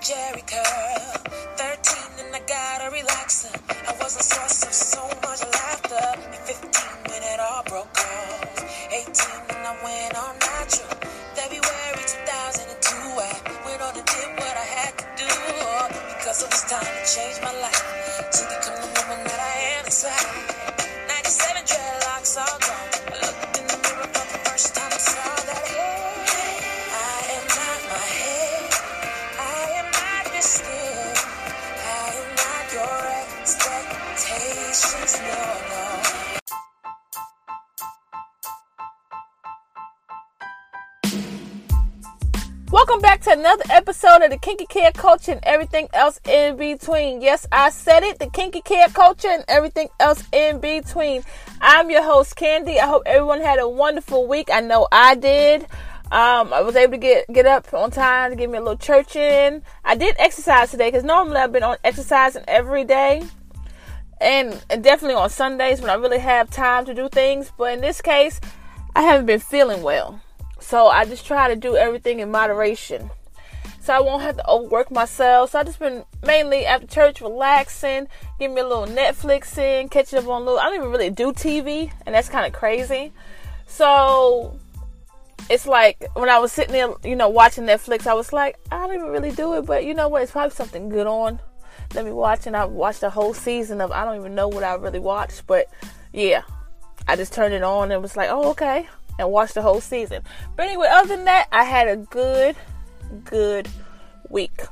Jheri curl. Another episode of the Kinky Care Culture and everything else in between. Yes, I said it, the Kinky Care Culture and everything else in between. I'm your host, Candy. I hope everyone had a wonderful week. I know I did. Um, I was able to get get up on time to give me a little church in. I did exercise today because normally I've been on exercising every day, and, and definitely on Sundays when I really have time to do things. But in this case, I haven't been feeling well. So I just try to do everything in moderation. So I won't have to overwork myself. So I just been mainly after church relaxing, giving me a little Netflix in, catching up on a little I don't even really do TV and that's kinda crazy. So it's like when I was sitting there, you know, watching Netflix, I was like, I don't even really do it, but you know what, it's probably something good on. Let me watch and I watched the whole season of I don't even know what I really watched, but yeah. I just turned it on and was like, oh okay and watched the whole season. But anyway, other than that, I had a good, good week.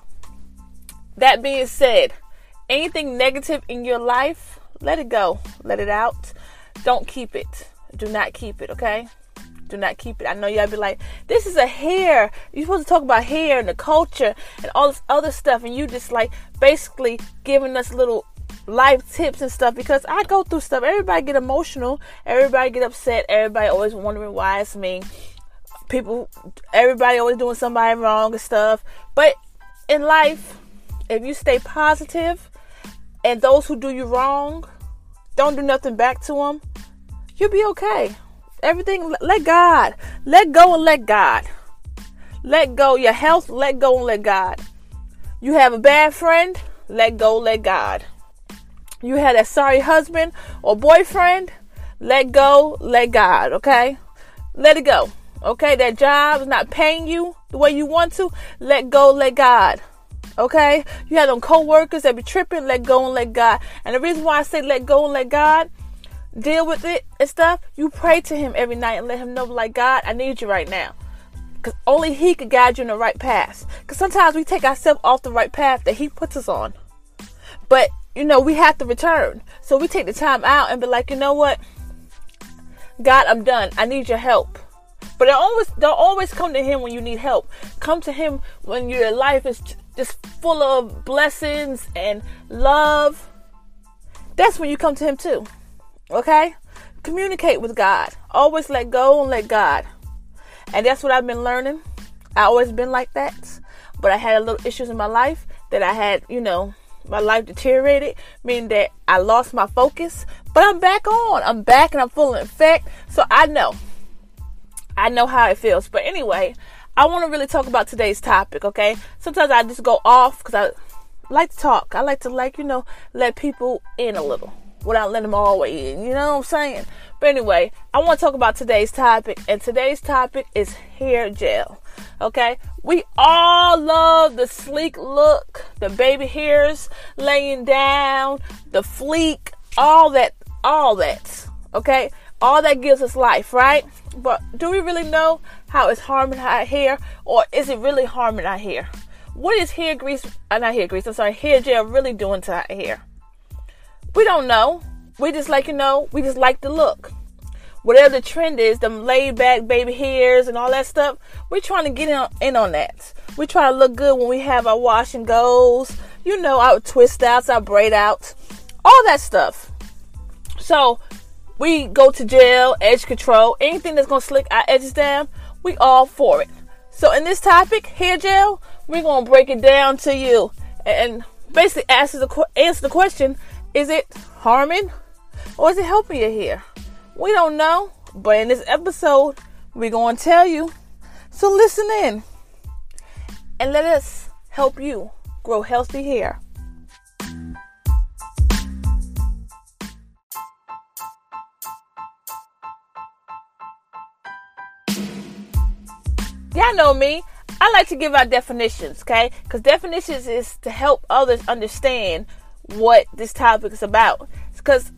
That being said, anything negative in your life, let it go. Let it out. Don't keep it. Do not keep it, okay? Do not keep it. I know y'all be like, this is a hair. You're supposed to talk about hair and the culture and all this other stuff, and you just like basically giving us little life tips and stuff because I go through stuff. Everybody get emotional. Everybody get upset. Everybody always wondering why it's me. People, everybody always doing somebody wrong and stuff. But in life, if you stay positive and those who do you wrong don't do nothing back to them, you'll be okay. Everything, let God. Let go and let God. Let go your health, let go and let God. You have a bad friend, let go, let God. You had a sorry husband or boyfriend, let go, let God, okay? Let it go. Okay, that job is not paying you the way you want to. Let go, let God. Okay? You have them co-workers that be tripping, let go and let God. And the reason why I say let go and let God, deal with it and stuff, you pray to him every night and let him know like God, I need you right now. Cause only he could guide you in the right path. Cause sometimes we take ourselves off the right path that he puts us on. But you know, we have to return. So we take the time out and be like, you know what? God, I'm done. I need your help. But don't always don't always come to him when you need help. Come to him when your life is just full of blessings and love. That's when you come to him too. Okay? Communicate with God. Always let go and let God. And that's what I've been learning. I always been like that. But I had a little issues in my life that I had, you know, my life deteriorated, meaning that I lost my focus. But I'm back on. I'm back and I'm full of effect. So I know. I know how it feels. But anyway, I want to really talk about today's topic, okay? Sometimes I just go off because I like to talk. I like to, like, you know, let people in a little without letting them all the way in. You know what I'm saying? But anyway, I want to talk about today's topic. And today's topic is hair gel. Okay? We all love the sleek look, the baby hairs laying down, the fleek, all that, all that. Okay? All that gives us life, right? But do we really know how it's harming our hair or is it really harming our hair? What is hair grease, uh, not hair grease, I'm sorry, hair gel really doing to our hair? We don't know. We just like, you know, we just like the look whatever the trend is, them laid back baby hairs and all that stuff, we're trying to get in, in on that. We try to look good when we have our wash and goes, you know, our twist outs, our braid outs, all that stuff. So we go to gel, edge control, anything that's gonna slick our edges down, we all for it. So in this topic, hair gel, we're gonna break it down to you and basically answer the answer the question: Is it harming or is it helping your hair? We don't know, but in this episode, we're to tell you. So listen in and let us help you grow healthy hair. Y'all know me. I like to give out definitions, okay? Because definitions is to help others understand what this topic is about. Because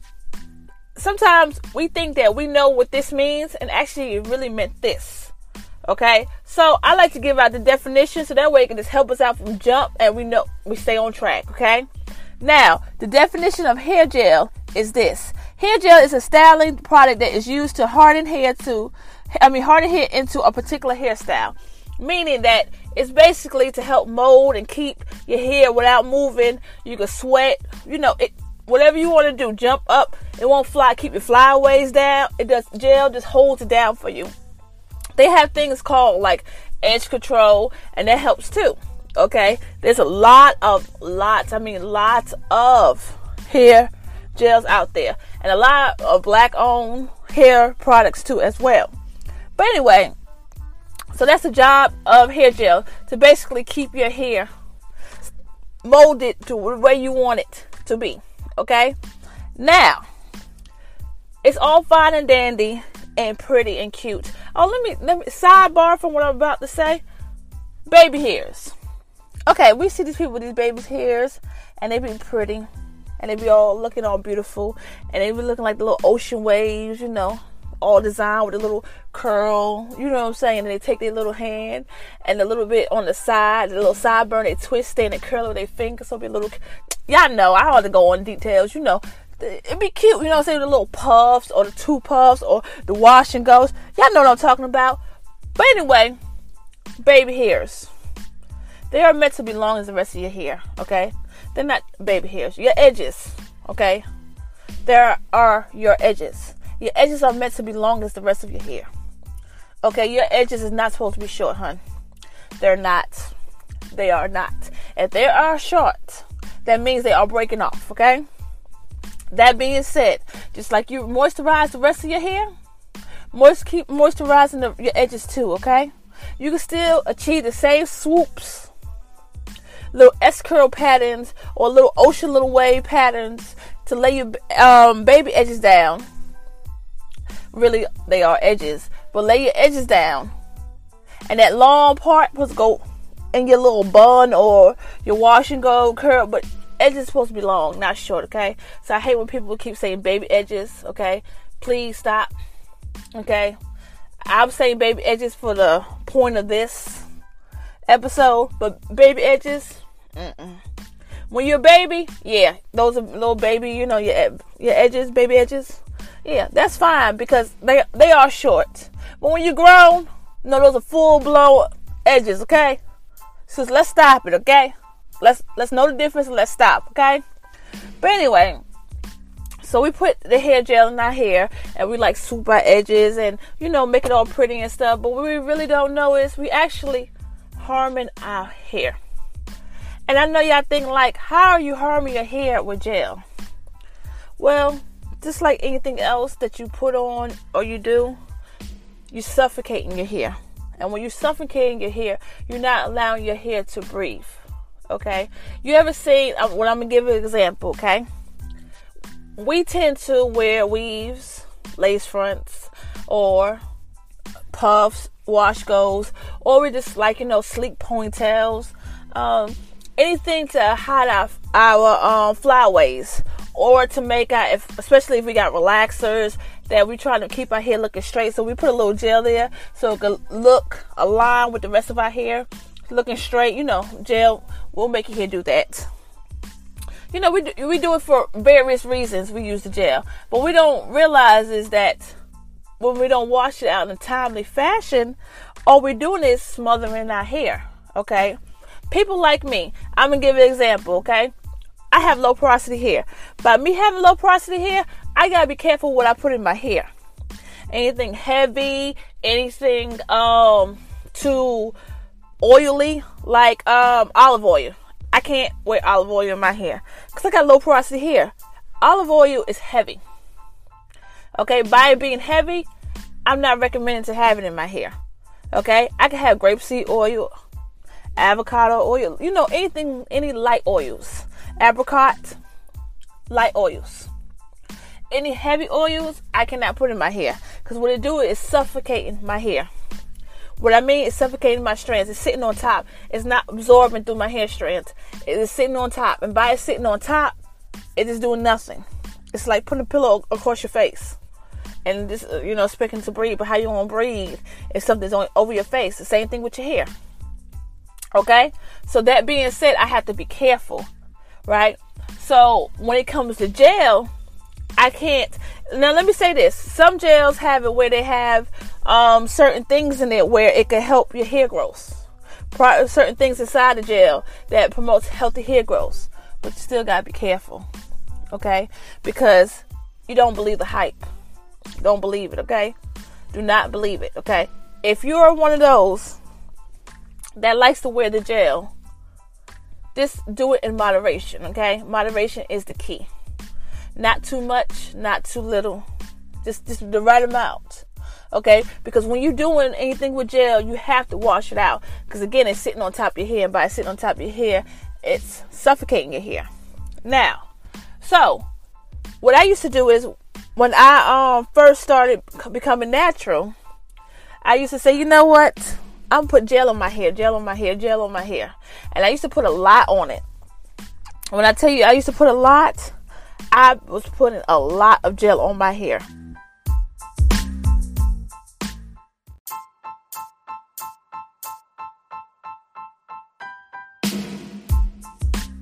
sometimes we think that we know what this means, and actually, it really meant this. Okay, so I like to give out the definition so that way it can just help us out from jump and we know we stay on track. Okay, now the definition of hair gel is this: hair gel is a styling product that is used to harden hair to, I mean, harden hit into a particular hairstyle meaning that it's basically to help mold and keep your hair without moving. You can sweat, you know, it whatever you want to do, jump up, it won't fly, keep your flyaways down. It does gel just holds it down for you. They have things called like edge control, and that helps too. Okay, there's a lot of lots, I mean lots of hair gels out there, and a lot of black owned hair products too as well. But anyway, so that's the job of hair gel to basically keep your hair molded to the way you want it to be. Okay? Now, it's all fine and dandy and pretty and cute. Oh, let me let me sidebar from what I'm about to say. Baby hairs. Okay, we see these people with these baby hairs and they be pretty and they be all looking all beautiful and they be looking like the little ocean waves, you know all designed with a little curl, you know what I'm saying? And they take their little hand and a little bit on the side, the little sideburn, they twist it and they curl it with their fingers. So be a little, y'all know, I don't to go on details, you know. It'd be cute, you know what I'm saying? The little puffs or the two puffs or the wash and goes. Y'all know what I'm talking about. But anyway, baby hairs. They are meant to be long as the rest of your hair, okay? They're not baby hairs. Your edges, okay? There are your edges. Your edges are meant to be long as the rest of your hair. Okay, your edges is not supposed to be short, hun. They're not. They are not. If they are short, that means they are breaking off, okay? That being said, just like you moisturize the rest of your hair, moist keep moisturizing the, your edges too, okay? You can still achieve the same swoops, little S curl patterns, or little ocean little wave patterns to lay your um, baby edges down really they are edges. But lay your edges down. And that long part was go in your little bun or your wash and go curl, but edges supposed to be long, not short, okay? So I hate when people keep saying baby edges, okay? Please stop. Okay? I'm saying baby edges for the point of this episode, but baby edges, mm-mm. when you're a baby, yeah, those are little baby, you know, your your edges, baby edges yeah, that's fine because they they are short. But when you grown, you know those are full blown edges, okay? So let's stop it, okay? Let's let's know the difference and let's stop, okay? But anyway, so we put the hair gel in our hair and we like swoop our edges and you know make it all pretty and stuff. But what we really don't know is we actually harming our hair. And I know y'all think like, how are you harming your hair with gel? Well, just like anything else that you put on or you do, you're suffocating your hair. And when you're suffocating your hair, you're not allowing your hair to breathe. Okay? You ever seen, uh, well, I'm going to give you an example, okay? We tend to wear weaves, lace fronts, or puffs, wash goes, or we just like, you know, sleek ponytails. Um, anything to hide our, our um, flyaways or to make our, if, especially if we got relaxers that we're trying to keep our hair looking straight. So we put a little gel there so it can look aligned with the rest of our hair, looking straight. You know, gel will make your hair do that. You know, we we do it for various reasons. We use the gel, but we don't realize is that when we don't wash it out in a timely fashion, all we're doing is smothering our hair. Okay, people like me. I'm gonna give an example. Okay, I have low porosity hair. By me having low porosity hair, I gotta be careful what I put in my hair. Anything heavy, anything um too oily, like um olive oil. I can't wear olive oil in my hair because I got low porosity hair. Olive oil is heavy. Okay, by it being heavy, I'm not recommending to have it in my hair. Okay, I can have grapeseed oil avocado oil, you know, anything, any light oils, apricot, light oils. Any heavy oils, I cannot put in my hair because what it do is suffocating my hair. What I mean is suffocating my strands. It's sitting on top. It's not absorbing through my hair strands. It is sitting on top, and by it sitting on top, it is doing nothing. It's like putting a pillow across your face and this, uh, you know, expecting to breathe, but how you gonna breathe if something's on over your face? The same thing with your hair. Okay, so that being said, I have to be careful, right? So when it comes to gel, I can't. Now let me say this: some gels have it where they have um, certain things in it where it can help your hair growth. Certain things inside the gel that promotes healthy hair growth, but you still gotta be careful, okay? Because you don't believe the hype. Don't believe it, okay? Do not believe it, okay? If you're one of those that likes to wear the gel, just do it in moderation, okay? Moderation is the key. Not too much, not too little. Just just the right amount. Okay? Because when you're doing anything with gel, you have to wash it out. Because again, it's sitting on top of your hair, and by sitting on top of your hair, it's suffocating your hair. Now, so what I used to do is when I um first started becoming natural, I used to say, you know what? I'm put gel on my hair, gel on my hair, gel on my hair, and I used to put a lot on it. When I tell you I used to put a lot, I was putting a lot of gel on my hair.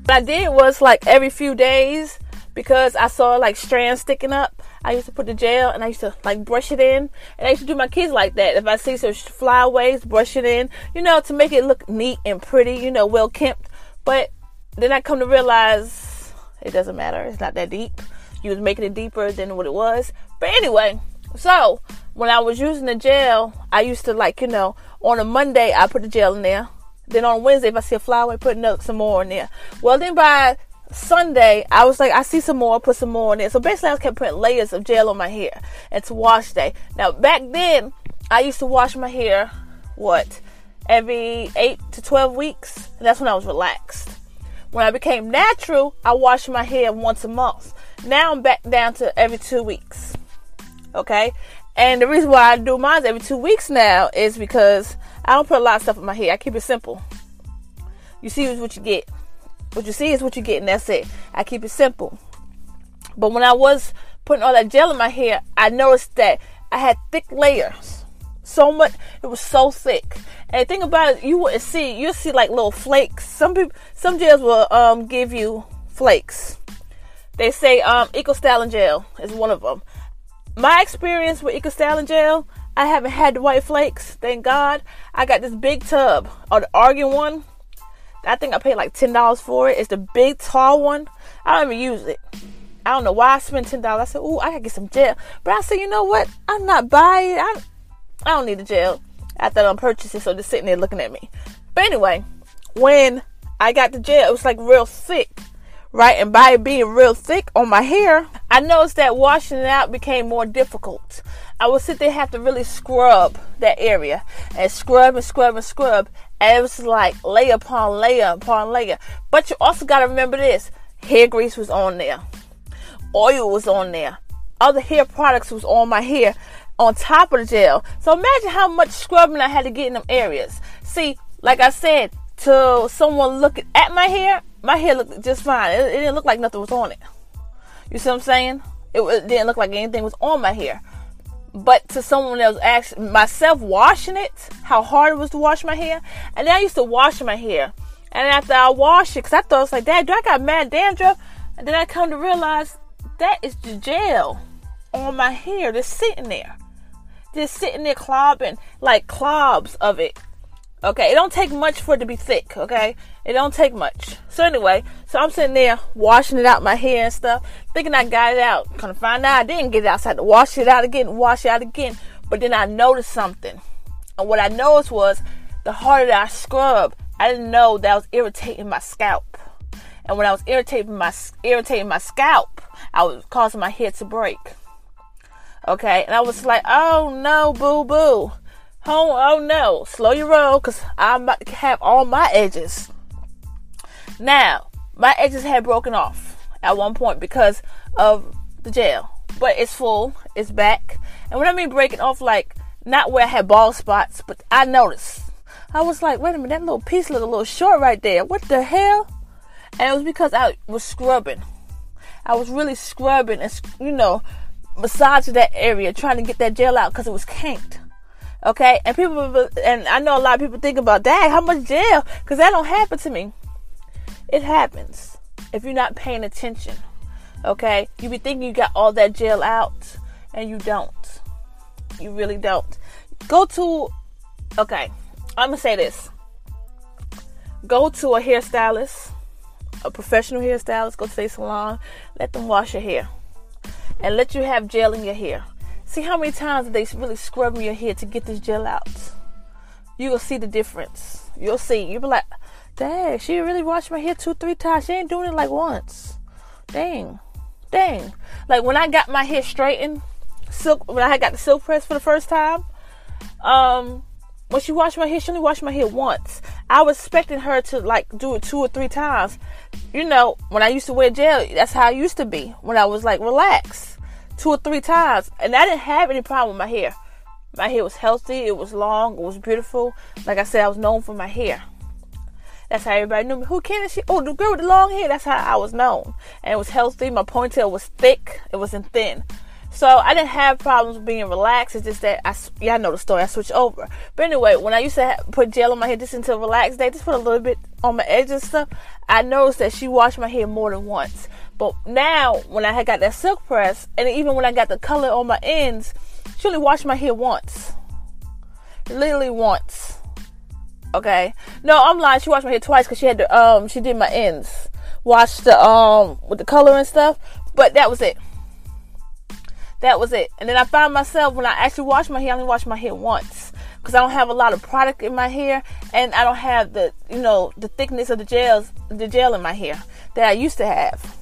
What I did was like every few days because I saw like strands sticking up. I used to put the gel and I used to like brush it in. And I used to do my kids like that. If I see some flyaways, brush it in, you know, to make it look neat and pretty, you know, well kempt. But then I come to realize it doesn't matter. It's not that deep. You was making it deeper than what it was. But anyway, so when I was using the gel, I used to like, you know, on a Monday I put the gel in there. Then on Wednesday, if I see a flower, I put some more in there. Well, then by Sunday, I was like, I see some more, put some more in it. So basically, I kept putting layers of gel on my hair. It's wash day. Now, back then, I used to wash my hair, what, every 8 to 12 weeks? And that's when I was relaxed. When I became natural, I washed my hair once a month. Now I'm back down to every two weeks. Okay? And the reason why I do mine every two weeks now is because I don't put a lot of stuff in my hair. I keep it simple. You see what you get. What you see is what you get, and that's it. I keep it simple. But when I was putting all that gel in my hair, I noticed that I had thick layers. So much, it was so thick. And the thing about it, you wouldn't see, you'll see like little flakes. Some people, some gels will um, give you flakes. They say um, Eco Styling Gel is one of them. My experience with Eco Styling Gel, I haven't had the white flakes. Thank God. I got this big tub, or the Argan one. I think I paid like ten dollars for it. It's the big tall one. I don't even use it. I don't know why I spent ten dollars. I said, "Ooh, I gotta get some gel," but I said, "You know what? I'm not buying. I, I don't need the gel." After I'm purchasing, so just sitting there looking at me. But anyway, when I got the gel, it was like real thick, right? And by it being real thick on my hair, I noticed that washing it out became more difficult. I would sit there have to really scrub that area and scrub and scrub and scrub. It was like layer upon layer upon layer. But you also got to remember this hair grease was on there, oil was on there, other hair products was on my hair on top of the gel. So imagine how much scrubbing I had to get in them areas. See, like I said, to someone looking at my hair, my hair looked just fine. It, it didn't look like nothing was on it. You see what I'm saying? It, it didn't look like anything was on my hair. But to someone else, actually, myself washing it, how hard it was to wash my hair. And then I used to wash my hair. And after I wash it, because I thought it was like, Dad, do I got mad dandruff? And then I come to realize that is the gel on my hair just sitting there. Just sitting there clobbing, like clobs of it. Okay, it don't take much for it to be thick, okay? It don't take much. So anyway, so I'm sitting there washing it out my hair and stuff, thinking I got it out. Kind of find out I didn't get it outside to wash it out again, wash it out again. But then I noticed something. And what I noticed was the harder I scrub, I didn't know that was irritating my scalp. And when I was irritating my irritating my scalp, I was causing my hair to break. Okay, and I was like, oh no, boo boo. Oh, oh no, slow your roll because I'm about to have all my edges. Now, my edges had broken off at one point because of the gel, but it's full, it's back. And when I mean breaking off, like not where I had bald spots, but I noticed. I was like, wait a minute, that little piece looked a little short right there. What the hell? And it was because I was scrubbing. I was really scrubbing and, you know, massaging that area, trying to get that gel out because it was kinked. Okay, and people, and I know a lot of people think about, dang, how much gel? Because that don't happen to me. It happens if you're not paying attention. Okay, you be thinking you got all that gel out, and you don't. You really don't. Go to, okay, I'm gonna say this. Go to a hairstylist, a professional hairstylist. Go to a salon. Let them wash your hair, and let you have gel in your hair. See how many times they really scrub your hair to get this gel out. You will see the difference. You'll see. You'll be like, dang, she really washed my hair two, three times. She ain't doing it like once. Dang. Dang. Like when I got my hair straightened, silk when I got the silk press for the first time, um, when she washed my hair, she only washed my hair once. I was expecting her to like do it two or three times. You know, when I used to wear gel, that's how I used to be. When I was like relaxed two or three times, and I didn't have any problem with my hair. My hair was healthy, it was long, it was beautiful. Like I said, I was known for my hair. That's how everybody knew me. Who can she? Oh, the girl with the long hair. That's how I was known. And it was healthy. My ponytail was thick. It wasn't thin. So I didn't have problems being relaxed. It's just that I, I know the story. I switched over. But anyway, when I used to have, put gel on my hair just until relaxed day, just put a little bit on my edges and stuff, I noticed that she washed my hair more than once. But now, when I had got that silk press, and even when I got the color on my ends, she only washed my hair once. Literally once. Okay. No, I'm lying. She washed my hair twice because she had the um she did my ends, washed the um with the color and stuff. But that was it. That was it. And then I found myself when I actually wash my hair, I only wash my hair once because I don't have a lot of product in my hair, and I don't have the you know the thickness of the gels the gel in my hair that I used to have.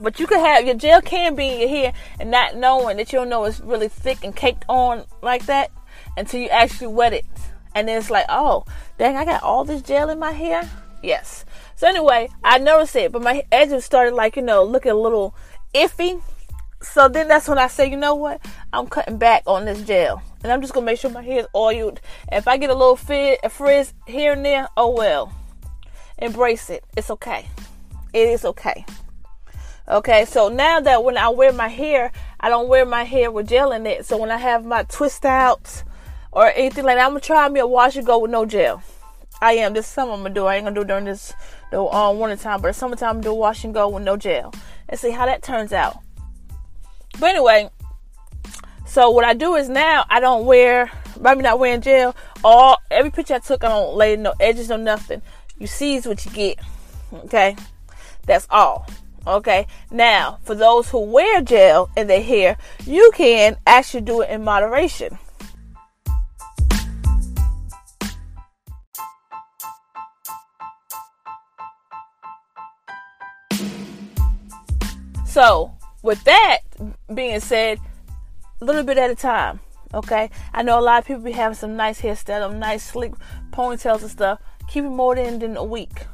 But you could have your gel can be in your hair and not knowing that you don't know it's really thick and caked on like that until you actually wet it. And then it's like, oh, dang, I got all this gel in my hair. Yes. So anyway, I noticed it, but my edges started like, you know, looking a little iffy. So then that's when I say, you know what? I'm cutting back on this gel. And I'm just gonna make sure my hair is oiled. If I get a little fit, a frizz here and there, oh well. Embrace it. It's okay. It is okay. Okay, so now that when I wear my hair, I don't wear my hair with gel in it. So when I have my twist outs or anything like that, I'm gonna try me a wash and go with no gel. I am. This summer I'm gonna do. I ain't gonna do during this the um, winter time, but summertime I'm do wash and go with no gel and see how that turns out. But anyway, so what I do is now I don't wear. Me not wearing gel, all every picture I took, I don't lay no edges or nothing. You see is what you get. Okay, that's all. Okay, now for those who wear gel in their hair, you can actually do it in moderation. So, with that being said, a little bit at a time. Okay, I know a lot of people be having some nice hairstyles, nice sleek ponytails and stuff. Keep it more than, than a week.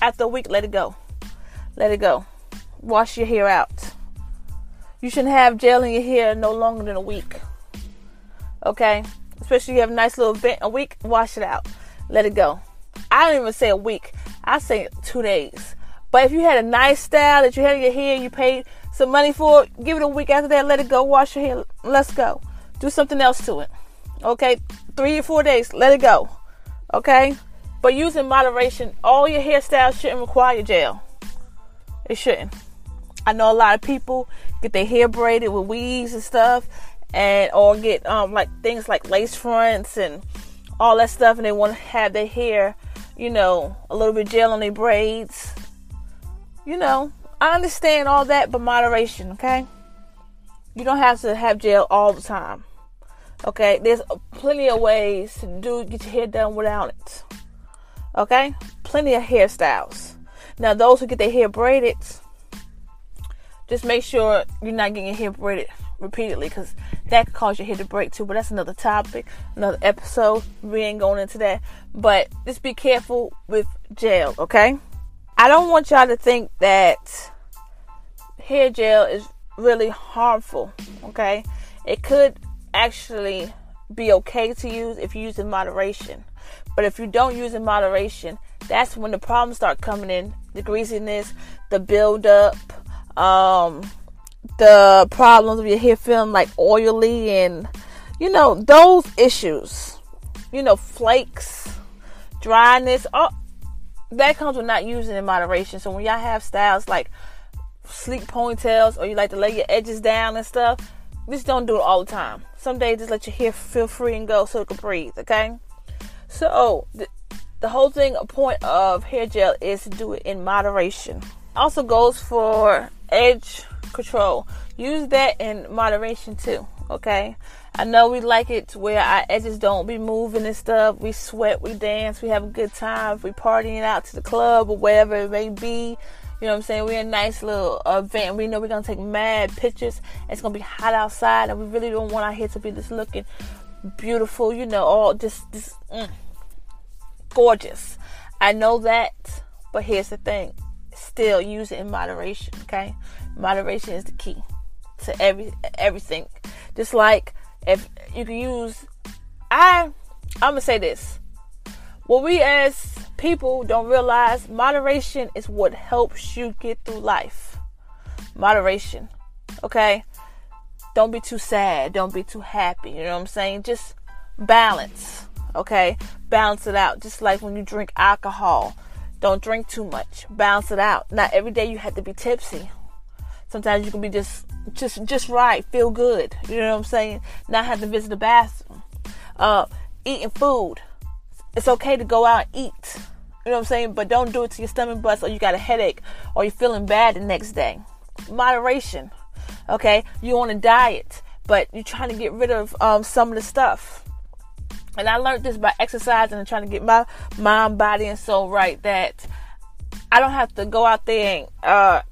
After a week, let it go. Let it go wash your hair out. You shouldn't have gel in your hair no longer than a week. Okay? Especially if you have a nice little bent a week, wash it out. Let it go. I don't even say a week. I say two days. But if you had a nice style that you had in your hair, you paid some money for it, give it a week after that, let it go, wash your hair, let's go. Do something else to it. Okay? Three or four days, let it go. Okay? But use in moderation. All your hairstyles shouldn't require gel. It shouldn't. I know a lot of people get their hair braided with weaves and stuff, and or get um like things like lace fronts and all that stuff, and they want to have their hair, you know, a little bit gel on their braids. You know, I understand all that, but moderation, okay? You don't have to have gel all the time. Okay, there's plenty of ways to do get your hair done without it. Okay, plenty of hairstyles. Now, those who get their hair braided, just make sure you're not getting your hair braided repeatedly because that could cause your hair to break too. But that's another topic, another episode. We ain't going into that. But just be careful with gel, okay? I don't want y'all to think that hair gel is really harmful, okay? It could actually be okay to use if you use in moderation. But if you don't use in moderation, that's when the problems start coming in. The greasiness, the buildup, um, the problems with your hair feeling like oily and you know, those issues. You know, flakes, dryness, all that comes with not using in moderation. So when y'all have styles like sleek ponytails or you like to lay your edges down and stuff, just don't do it all the time. Some days just let your hair feel free and go so it can breathe, okay? So the, the whole thing, a point of hair gel is to do it in moderation. Also goes for edge control. Use that in moderation too, okay? I know we like it where our edges don't be moving and stuff. We sweat, we dance, we have a good time. We partying out to the club or wherever it may be. You know what I'm saying? We're a nice little event. We know we're gonna take mad pictures. It's gonna be hot outside, and we really don't want our hair to be just looking beautiful. You know, all just just mm, gorgeous. I know that, but here's the thing: still use it in moderation. Okay, moderation is the key to every everything. Just like if you can use, I I'm gonna say this: what we as people don't realize, moderation is what helps you get through life. Moderation, okay? Don't be too sad. Don't be too happy. You know what I'm saying? Just balance, okay? Balance it out. Just like when you drink alcohol, don't drink too much. Balance it out. Not every day you have to be tipsy. Sometimes you can be just just just right, feel good. You know what I'm saying? Not have to visit the bathroom. Uh, eating food. It's okay to go out and eat. You know what I'm saying? But don't do it to your stomach bust or you got a headache or you're feeling bad the next day. Moderation. Okay? You on a diet, but you're trying to get rid of um, some of the stuff. And I learned this by exercising and trying to get my mind, body, and soul right that I don't have to go out there and uh,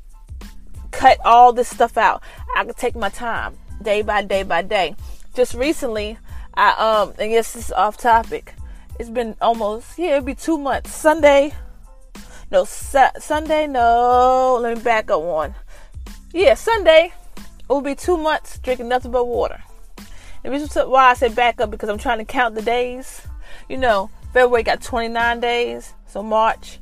cut all this stuff out. I can take my time day by day by day. Just recently, I um and yes, this is off topic. It's been almost yeah, it'd be two months. Sunday, no sa- Sunday, no. Let me back up one. Yeah, Sunday it will be two months drinking nothing but water. The reason why I said back up because I'm trying to count the days. You know, February got 29 days, so March,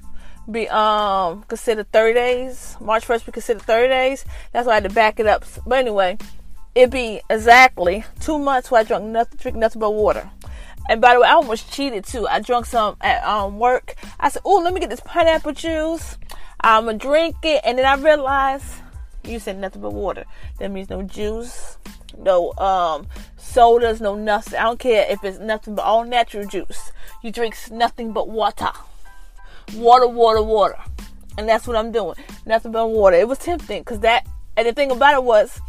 be um considered 30 days. March 1st be considered 30 days. That's why I had to back it up. But anyway, it be exactly two months where I drunk nothing, drink nothing but water. And by the way, I almost cheated too. I drunk some at um work. I said, "Oh, let me get this pineapple juice. I'ma drink it," and then I realized you said nothing but water. That means no juice, no um sodas, no nothing. I don't care if it's nothing but all natural juice. You drink nothing but water water, water, water. And that's what I'm doing. Nothing but water. It was tempting because that, and the thing about it was,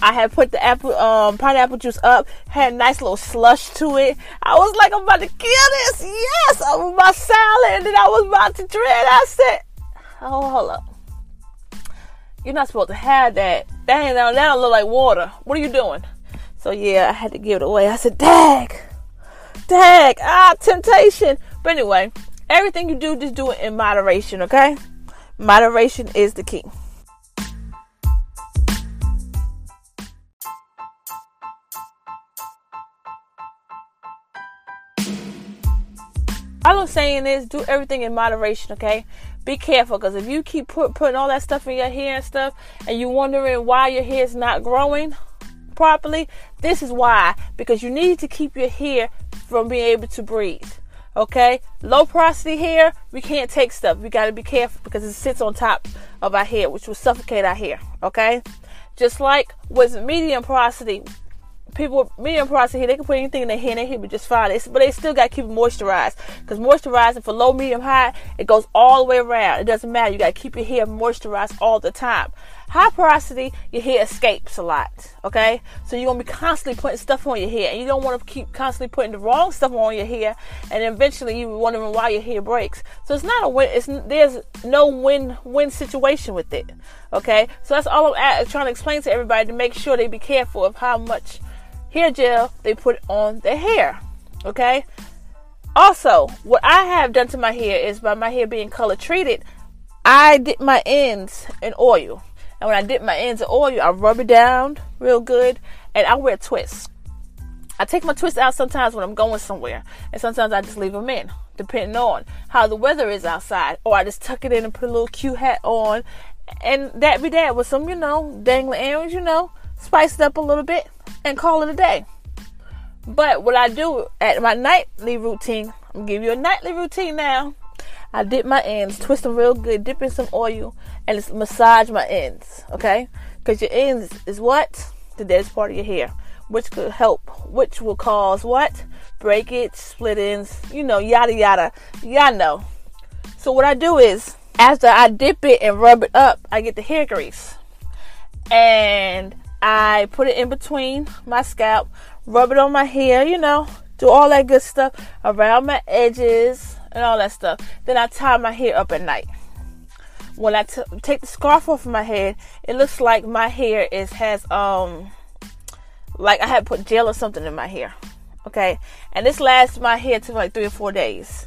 I had put the apple, um, pineapple juice up, had a nice little slush to it. I was like, I'm about to kill this. Yes, was my salad, and I was about to drink. I said, Oh, hold up. You're not supposed to have that. Dang, ain't that look like water. What are you doing? So yeah, I had to give it away. I said, Dag, Dag, ah, temptation. But anyway, Everything you do, just do it in moderation, okay? Moderation is the key. All I'm saying is do everything in moderation, okay? Be careful because if you keep put, putting all that stuff in your hair and stuff and you're wondering why your hair is not growing properly, this is why. Because you need to keep your hair from being able to breathe. Okay, low porosity hair, we can't take stuff. We got to be careful because it sits on top of our hair, which will suffocate our hair. Okay, just like with medium porosity, people with medium porosity hair, they can put anything in their hair and their hair be just fine. It's, but they still got to keep it moisturized. Because moisturizing for low, medium, high, it goes all the way around. It doesn't matter. You got to keep your hair moisturized all the time. High porosity, your hair escapes a lot. Okay? So you're going to be constantly putting stuff on your hair. And you don't want to keep constantly putting the wrong stuff on your hair. And eventually you're wondering why your hair breaks. So it's not a win. It's, there's no win-win situation with it. Okay? So that's all I'm at, trying to explain to everybody to make sure they be careful of how much hair gel they put on their hair. Okay? Also, what I have done to my hair is by my hair being color treated, I dip my ends in oil. And when I dip my ends in oil, I rub it down real good and I wear twists. I take my twists out sometimes when I'm going somewhere, and sometimes I just leave them in, depending on how the weather is outside. Or I just tuck it in and put a little cute hat on, and that be that with some, you know, dangling earrings, you know, spice it up a little bit, and call it a day. But what I do at my nightly routine, I'm gonna give you a nightly routine now. I dip my ends, twist them real good, dip in some oil, and massage my ends, okay? Because your ends is what? The deadest part of your hair, which could help, which will cause what? Breakage, split ends, you know, yada yada. Y'all know. So what I do is, after I dip it and rub it up, I get the hair grease. And I put it in between my scalp, rub it on my hair, you know, do all that good stuff around my edges and all that stuff. Then I tie my hair up at night. When I t- take the scarf off of my head, it looks like my hair is has um like I had put gel or something in my hair. Okay, and this lasts my hair to like three or four days.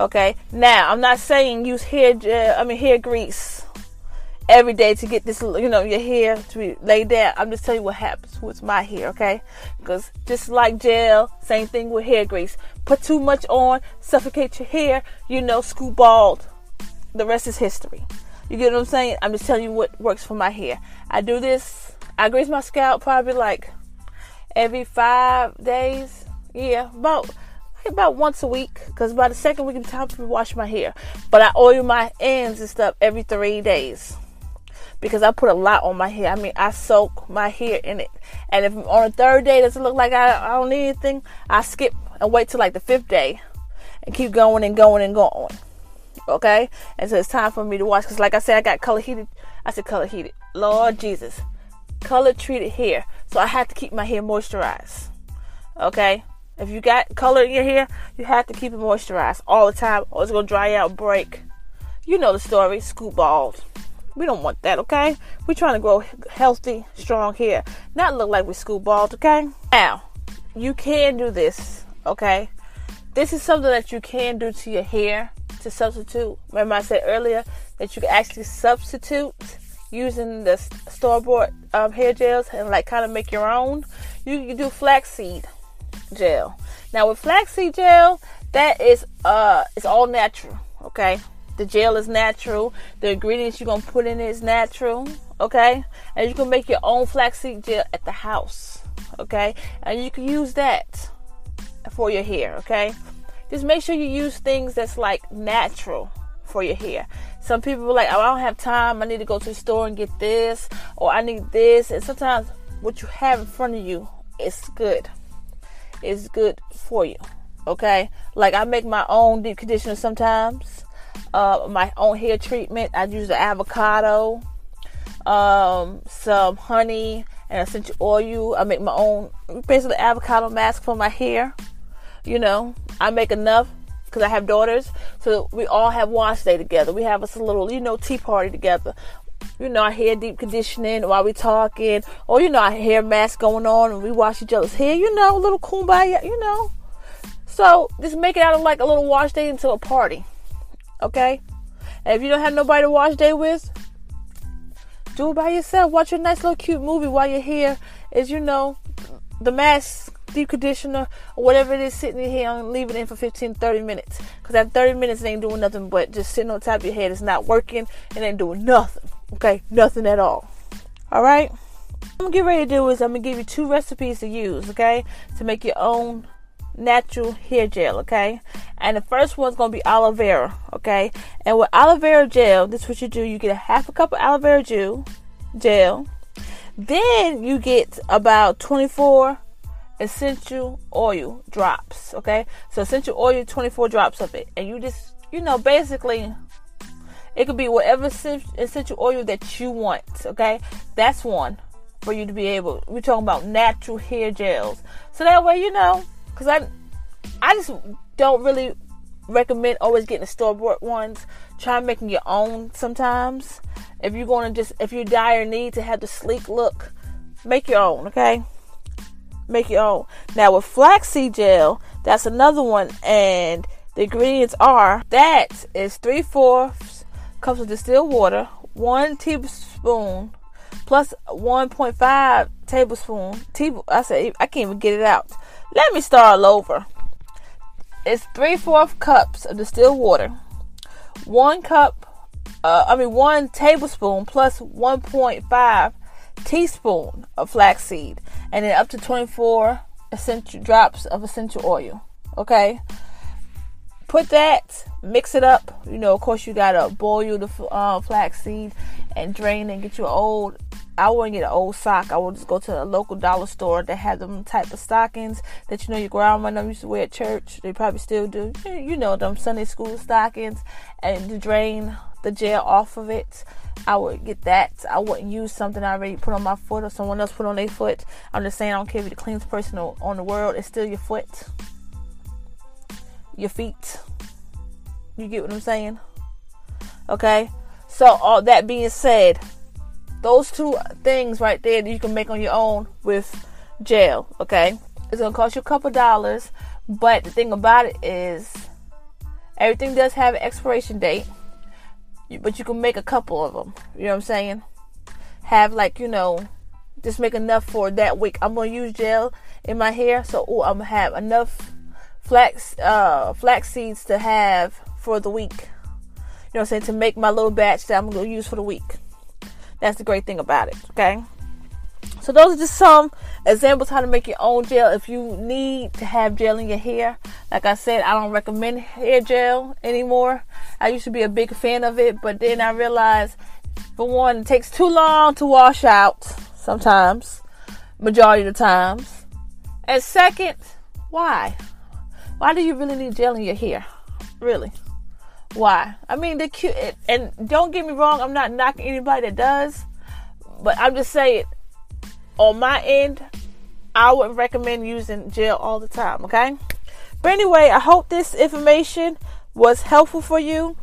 Okay, now I'm not saying use hair gel, I mean hair grease every day to get this, you know, your hair to be laid down. I'm just telling you what happens with my hair, okay? Because just like gel, same thing with hair grease. Put too much on, suffocate your hair, you know, scoop bald. The rest is history. You get what I'm saying? I'm just telling you what works for my hair. I do this, I grease my scalp probably like every five days. Yeah, about about once a week because by the second week it's time to wash my hair. But I oil my ends and stuff every three days because I put a lot on my hair. I mean, I soak my hair in it. And if on the third day doesn't look like I, I don't need anything, I skip and wait till like the fifth day and keep going and going and going. Okay? And so it's time for me to wash because, like I said, I got color heated. I said color heated. Lord Jesus. Color treated hair. So I have to keep my hair moisturized. Okay? If you got color in your hair, you have to keep it moisturized all the time or it's going to dry out, break. You know the story. Scoop bald. We don't want that, okay? We're trying to grow healthy, strong hair, not look like we school bald, okay? Now, you can do this, okay? This is something that you can do to your hair to substitute. Remember, I said earlier that you can actually substitute using the store bought um, hair gels and like kind of make your own. You can do flaxseed gel. Now, with flaxseed gel, that is uh, it's all natural, okay? The gel is natural. The ingredients you're gonna put in it is natural. Okay, and you can make your own flaxseed gel at the house. Okay, and you can use that for your hair. Okay, just make sure you use things that's like natural for your hair. Some people are like, oh, I don't have time. I need to go to the store and get this, or I need this. And sometimes what you have in front of you is good. It's good for you. Okay, like I make my own deep conditioner sometimes uh, my own hair treatment. I use the avocado, um, some honey, and essential oil. I make my own, basically avocado mask for my hair. You know, I make enough because I have daughters, so we all have wash day together. We have us a little, you know, tea party together. You know, our hair deep conditioning while we talking, or you know, our hair mask going on, and we wash each other's hair. You know, a little kumbaya. You know, so just make it out of like a little wash day into a party. Okay? And if you don't have nobody to watch day with, do it by yourself. Watch a nice little cute movie while you're here. Is you know the mask, deep conditioner, or whatever it is sitting in here and leave it in for 15, 30 minutes. Because that 30 minutes ain't doing nothing but just sitting on top of your head. It's not working. It ain't doing nothing. Okay? Nothing at all. Alright? I'm gonna get ready to do is I'm gonna give you two recipes to use, okay? To make your own natural hair gel, okay? And the first one's gonna be aloe vera, okay? And with aloe vera gel, this is what you do: you get a half a cup of aloe vera gel, gel. Then you get about 24 essential oil drops. Okay, so essential oil, 24 drops of it, and you just, you know, basically, it could be whatever essential oil that you want. Okay, that's one for you to be able. We're talking about natural hair gels, so that way, you know, because I, I just don't really recommend always getting the store bought ones. Try making your own sometimes. If you're going to just, if you dire need to have the sleek look, make your own, okay? Make your own. Now with flaxseed gel, that's another one, and the ingredients are that is three fourths cups of distilled water, one tablespoon plus 1.5 tablespoon. Table, I say I can't even get it out. Let me start all over. It's three fourth cups of distilled water, one cup. Uh, I mean one tablespoon plus 1.5 teaspoon of flaxseed, and then up to 24 essential drops of essential oil. Okay, put that, mix it up. You know, of course, you gotta boil the uh, flaxseed and drain and get your old. I wouldn't get an old sock. I would just go to a local dollar store that had them type of stockings that you know your grandma used to wear at church. They probably still do. You know them Sunday school stockings, and to drain the gel off of it. I would get that. I wouldn't use something I already put on my foot or someone else put on their foot. I'm just saying I don't care if you're the cleanest person on the world. It's still your foot, your feet. You get what I'm saying? Okay. So all that being said, those two things right there that you can make on your own with gel. Okay. It's gonna cost you a couple dollars, but the thing about it is everything does have an expiration date but you can make a couple of them. You know what I'm saying? Have like you know, just make enough for that week. I'm gonna use gel in my hair, so ooh, I'm gonna have enough flax uh flax seeds to have for the week. You know what I'm saying? To make my little batch that I'm gonna use for the week. That's the great thing about it. Okay. So those are just some examples how to make your own gel. If you need to have gel in your hair, like I said, I don't recommend hair gel anymore. I used to be a big fan of it, but then I realized, for one, it takes too long to wash out. Sometimes, majority of the times. And second, why? Why do you really need gel in your hair? Really? Why? I mean, the cute. And don't get me wrong, I'm not knocking anybody that does, but I'm just saying on my end, I wouldn't recommend using gel all the time, okay? But anyway, I hope this information was helpful for you.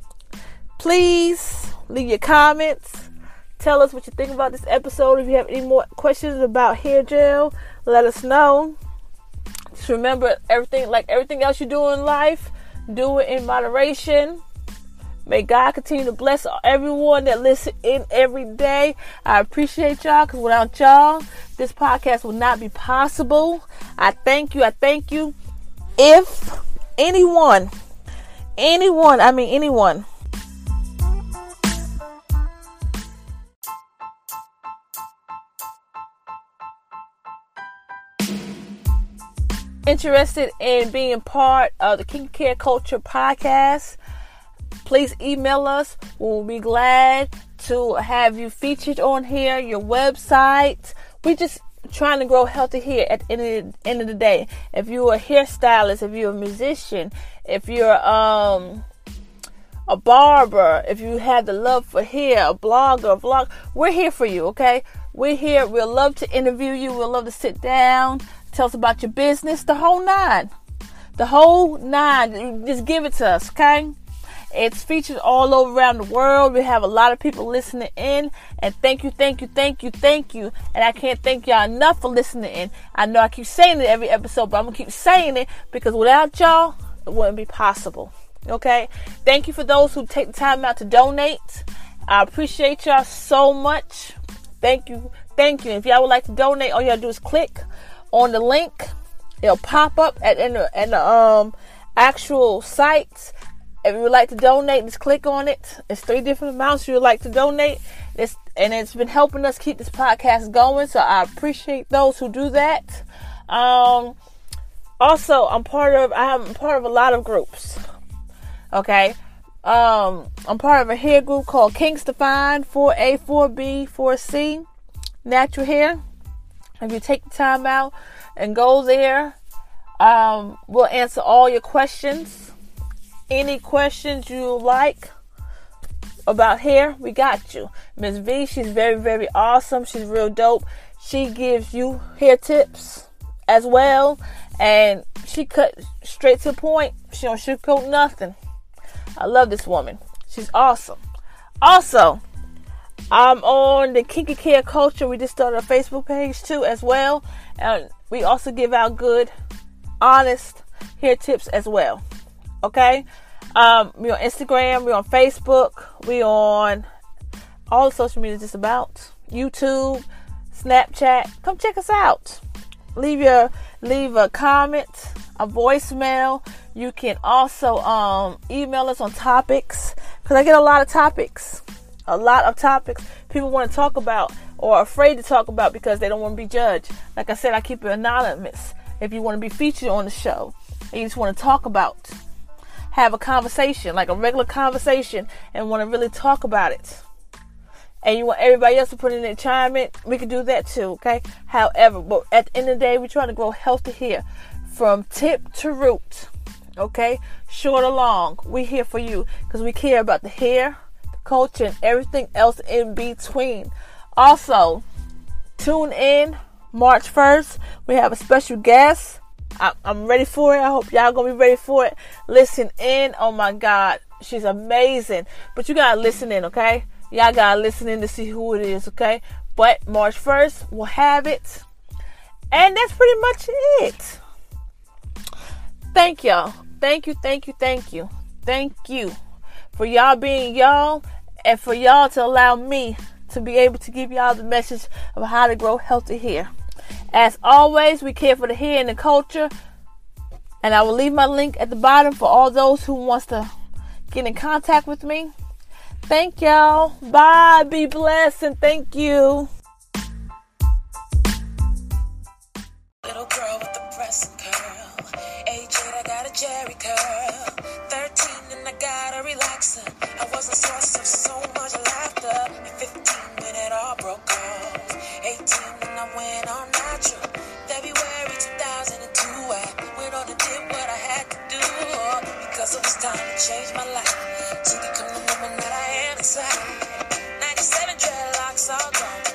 Please leave your comments. Tell us what you think about this episode. If you have any more questions about hair gel, let us know. Just remember everything like everything else you do in life, do it in moderation. May God continue to bless everyone that listen in every day. I appreciate y'all because without y'all, this podcast would not be possible. I thank you. I thank you. If anyone, anyone, I mean anyone, interested in being part of the King Care Culture podcast, please email us. We'll be glad to have you featured on here, your website. We just trying to grow healthy here at the end of the, end of the day. If you're a hairstylist, if you're a musician, if you're um a barber, if you have the love for hair, a blogger, a vlog, we're here for you, okay? We're here. We'll love to interview you. We'll love to sit down, tell us about your business, the whole nine. The whole nine. Just give it to us, okay? It's featured all over around the world. We have a lot of people listening in. And thank you, thank you, thank you, thank you. And I can't thank y'all enough for listening in. I know I keep saying it every episode, but I'm going to keep saying it because without y'all, it wouldn't be possible. Okay? Thank you for those who take the time out to donate. I appreciate y'all so much. Thank you. Thank you. If y'all would like to donate, all gotta do is click on the link. It'll pop up at in the, in the um actual site if you would like to donate, just click on it. It's three different amounts you would like to donate. It's, and it's been helping us keep this podcast going. So I appreciate those who do that. Um, also, I'm part of, I'm part of a lot of groups. Okay. Um, I'm part of a hair group called Kinks Defined 4A, 4B, 4C, Natural Hair. If you take the time out and go there. Um, we'll answer all your questions. Any questions you like about hair, we got you. Miss V, she's very, very awesome. She's real dope. She gives you hair tips as well. And she cut straight to the point. She don't sugarcoat nothing. I love this woman. She's awesome. Also, I'm on the Kinky Care Culture. We just started a Facebook page too, as well. And we also give out good, honest hair tips as well. Okay? Um, we're on Instagram, we're on Facebook, we're on all the social media just about YouTube, Snapchat. Come check us out. Leave your leave a comment, a voicemail. You can also um, email us on topics because I get a lot of topics, a lot of topics people want to talk about or afraid to talk about because they don't want to be judged. Like I said, I keep it anonymous. If you want to be featured on the show and you just want to talk about, have a conversation, like a regular conversation, and want to really talk about it and you want everybody else to put in their chime in, we can do that too, okay? However, but at the end of the day, we're trying to grow healthy here from tip to root, okay? Short or long, we here for you because we care about the hair, the culture, and everything else in between. Also, tune in March 1st. We have a special guest. I, I'm ready for it. I hope y'all gonna be ready for it. Listen in. Oh my God, she's amazing. But you gotta listen in, okay? Y'all gotta listen in to see who it is, okay? But March 1st, we'll have it. And that's pretty much it. Thank y'all. Thank you, thank you, thank you. Thank you for y'all being y'all and for y'all to allow me to be able to give y'all the message of how to grow healthy hair. As always, we care for the hair and the culture. And I will leave my link at the bottom for all those who wants to get in contact with me. Thank y'all. Bye. Be blessed and thank you. Little girl with the press curl. Age 8, I got a Jheri curl. 13 and I got a relaxer. I was a source of so much laughter. At 15 when it all broke off. Cause it was time to change my life to become the woman that I am inside. 97 dreadlocks all gone.